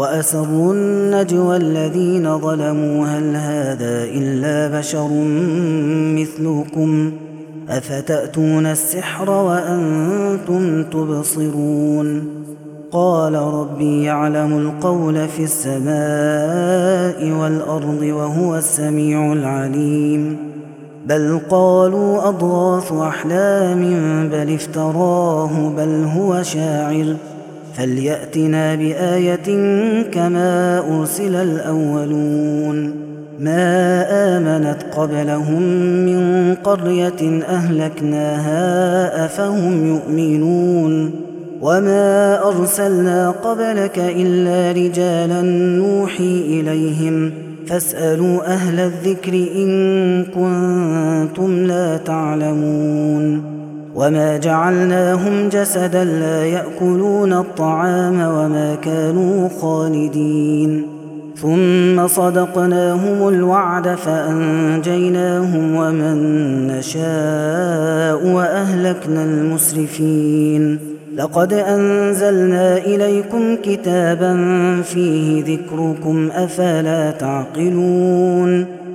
وأسروا النجوى الذين ظلموا هل هذا إلا بشر مثلكم أفتأتون السحر وأنتم تبصرون قال ربي يعلم القول في السماء والأرض وهو السميع العليم بل قالوا أضغاث أحلام بل افتراه بل هو شاعر فليأتنا بآية كما أرسل الأولون. ما آمنت قبلهم من قرية أهلكناها أفهم يؤمنون. وما أرسلنا قبلك إلا رجالا نوحي إليهم. فاسألوا أهل الذكر إن كنتم لا تعلمون. وما جعلناهم جسدا لا يأكلون الطعام وما كانوا خالدين. ثم صدقناهم الوعد فأنجيناهم ومن نشاء وأهلكنا المسرفين. لقد أنزلنا إليكم كتابا فيه ذكركم أفلا تعقلون.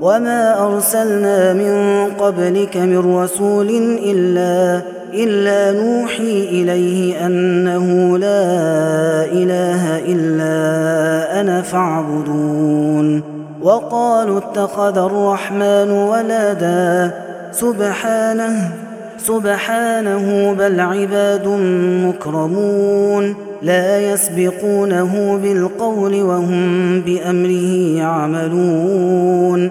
وما أرسلنا من قبلك من رسول إلا إلا نوحي إليه أنه لا إله إلا أنا فاعبدون. وقالوا اتخذ الرحمن ولدا. سبحانه سبحانه بل عباد مكرمون. لا يسبقونه بالقول وهم بأمره يعملون.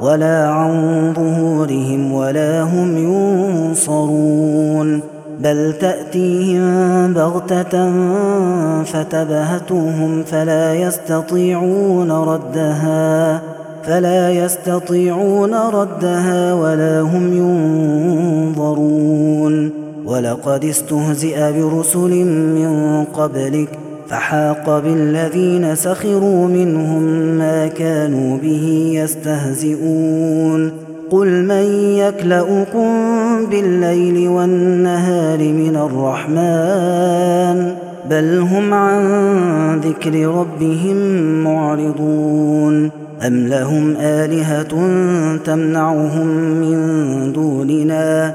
ولا عن ظهورهم ولا هم ينصرون بل تأتيهم بغتة فتبهتهم فلا يستطيعون ردها فلا يستطيعون ردها ولا هم ينظرون. ولقد استهزئ برسل من قبلك فحاق بالذين سخروا منهم ما كانوا به يستهزئون. قل من يكلاكم بالليل والنهار من الرحمن؟ بل هم عن ذكر ربهم معرضون. أم لهم آلهة تمنعهم من دوننا؟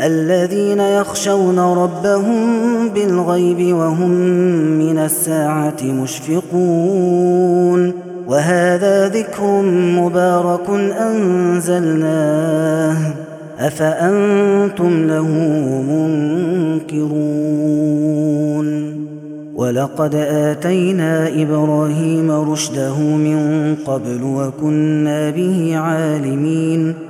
الذين يخشون ربهم بالغيب وهم من الساعة مشفقون وهذا ذكر مبارك أنزلناه أفأنتم له منكرون ولقد آتينا إبراهيم رشده من قبل وكنا به عالمين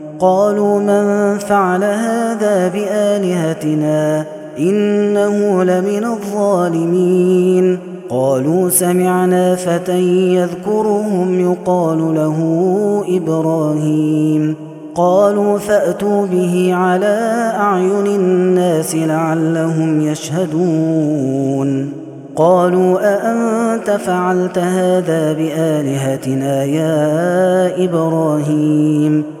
قالوا من فعل هذا بآلهتنا إنه لمن الظالمين قالوا سمعنا فتى يذكرهم يقال له إبراهيم قالوا فأتوا به على أعين الناس لعلهم يشهدون قالوا أأنت فعلت هذا بآلهتنا يا إبراهيم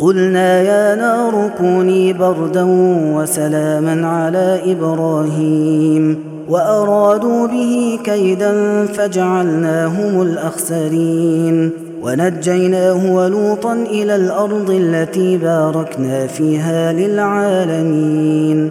قلنا يا نار كوني بردا وسلاما على إبراهيم وأرادوا به كيدا فجعلناهم الأخسرين ونجيناه ولوطا إلى الأرض التي باركنا فيها للعالمين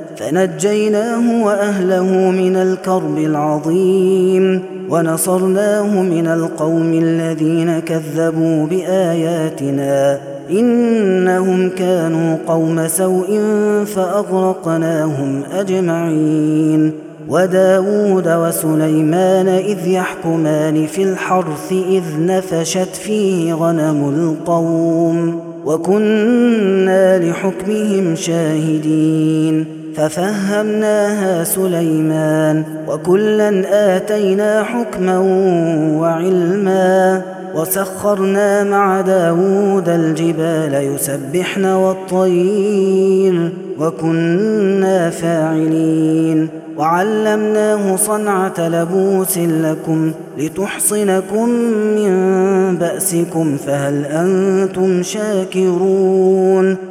فنجيناه وأهله من الكرب العظيم ونصرناه من القوم الذين كذبوا بآياتنا إنهم كانوا قوم سوء فأغرقناهم أجمعين وداود وسليمان إذ يحكمان في الحرث إذ نفشت فيه غنم القوم وكنا لحكمهم شاهدين ففهمناها سليمان وكلا آتينا حكما وعلما وسخرنا مع داود الجبال يسبحن والطير وكنا فاعلين. وعلمناه صنعة لبوس لكم لتحصنكم من بأسكم فهل أنتم شاكرون؟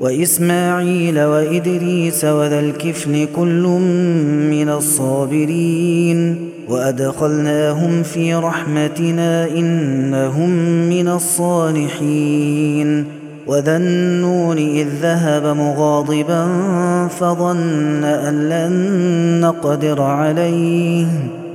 وإسماعيل وإدريس وذا الكفل كل من الصابرين وأدخلناهم في رحمتنا إنهم من الصالحين وذا النون إذ ذهب مغاضبا فظن أن لن نقدر عليه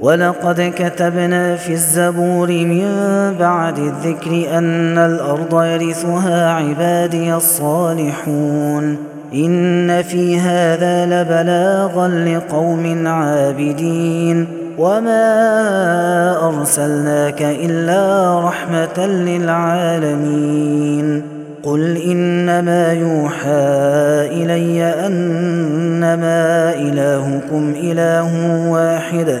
ولقد كتبنا في الزبور من بعد الذكر أن الأرض يرثها عبادي الصالحون. إن في هذا لبلاغا لقوم عابدين. وما أرسلناك إلا رحمة للعالمين. قل إنما يوحى إلي أنما إلهكم إله واحد.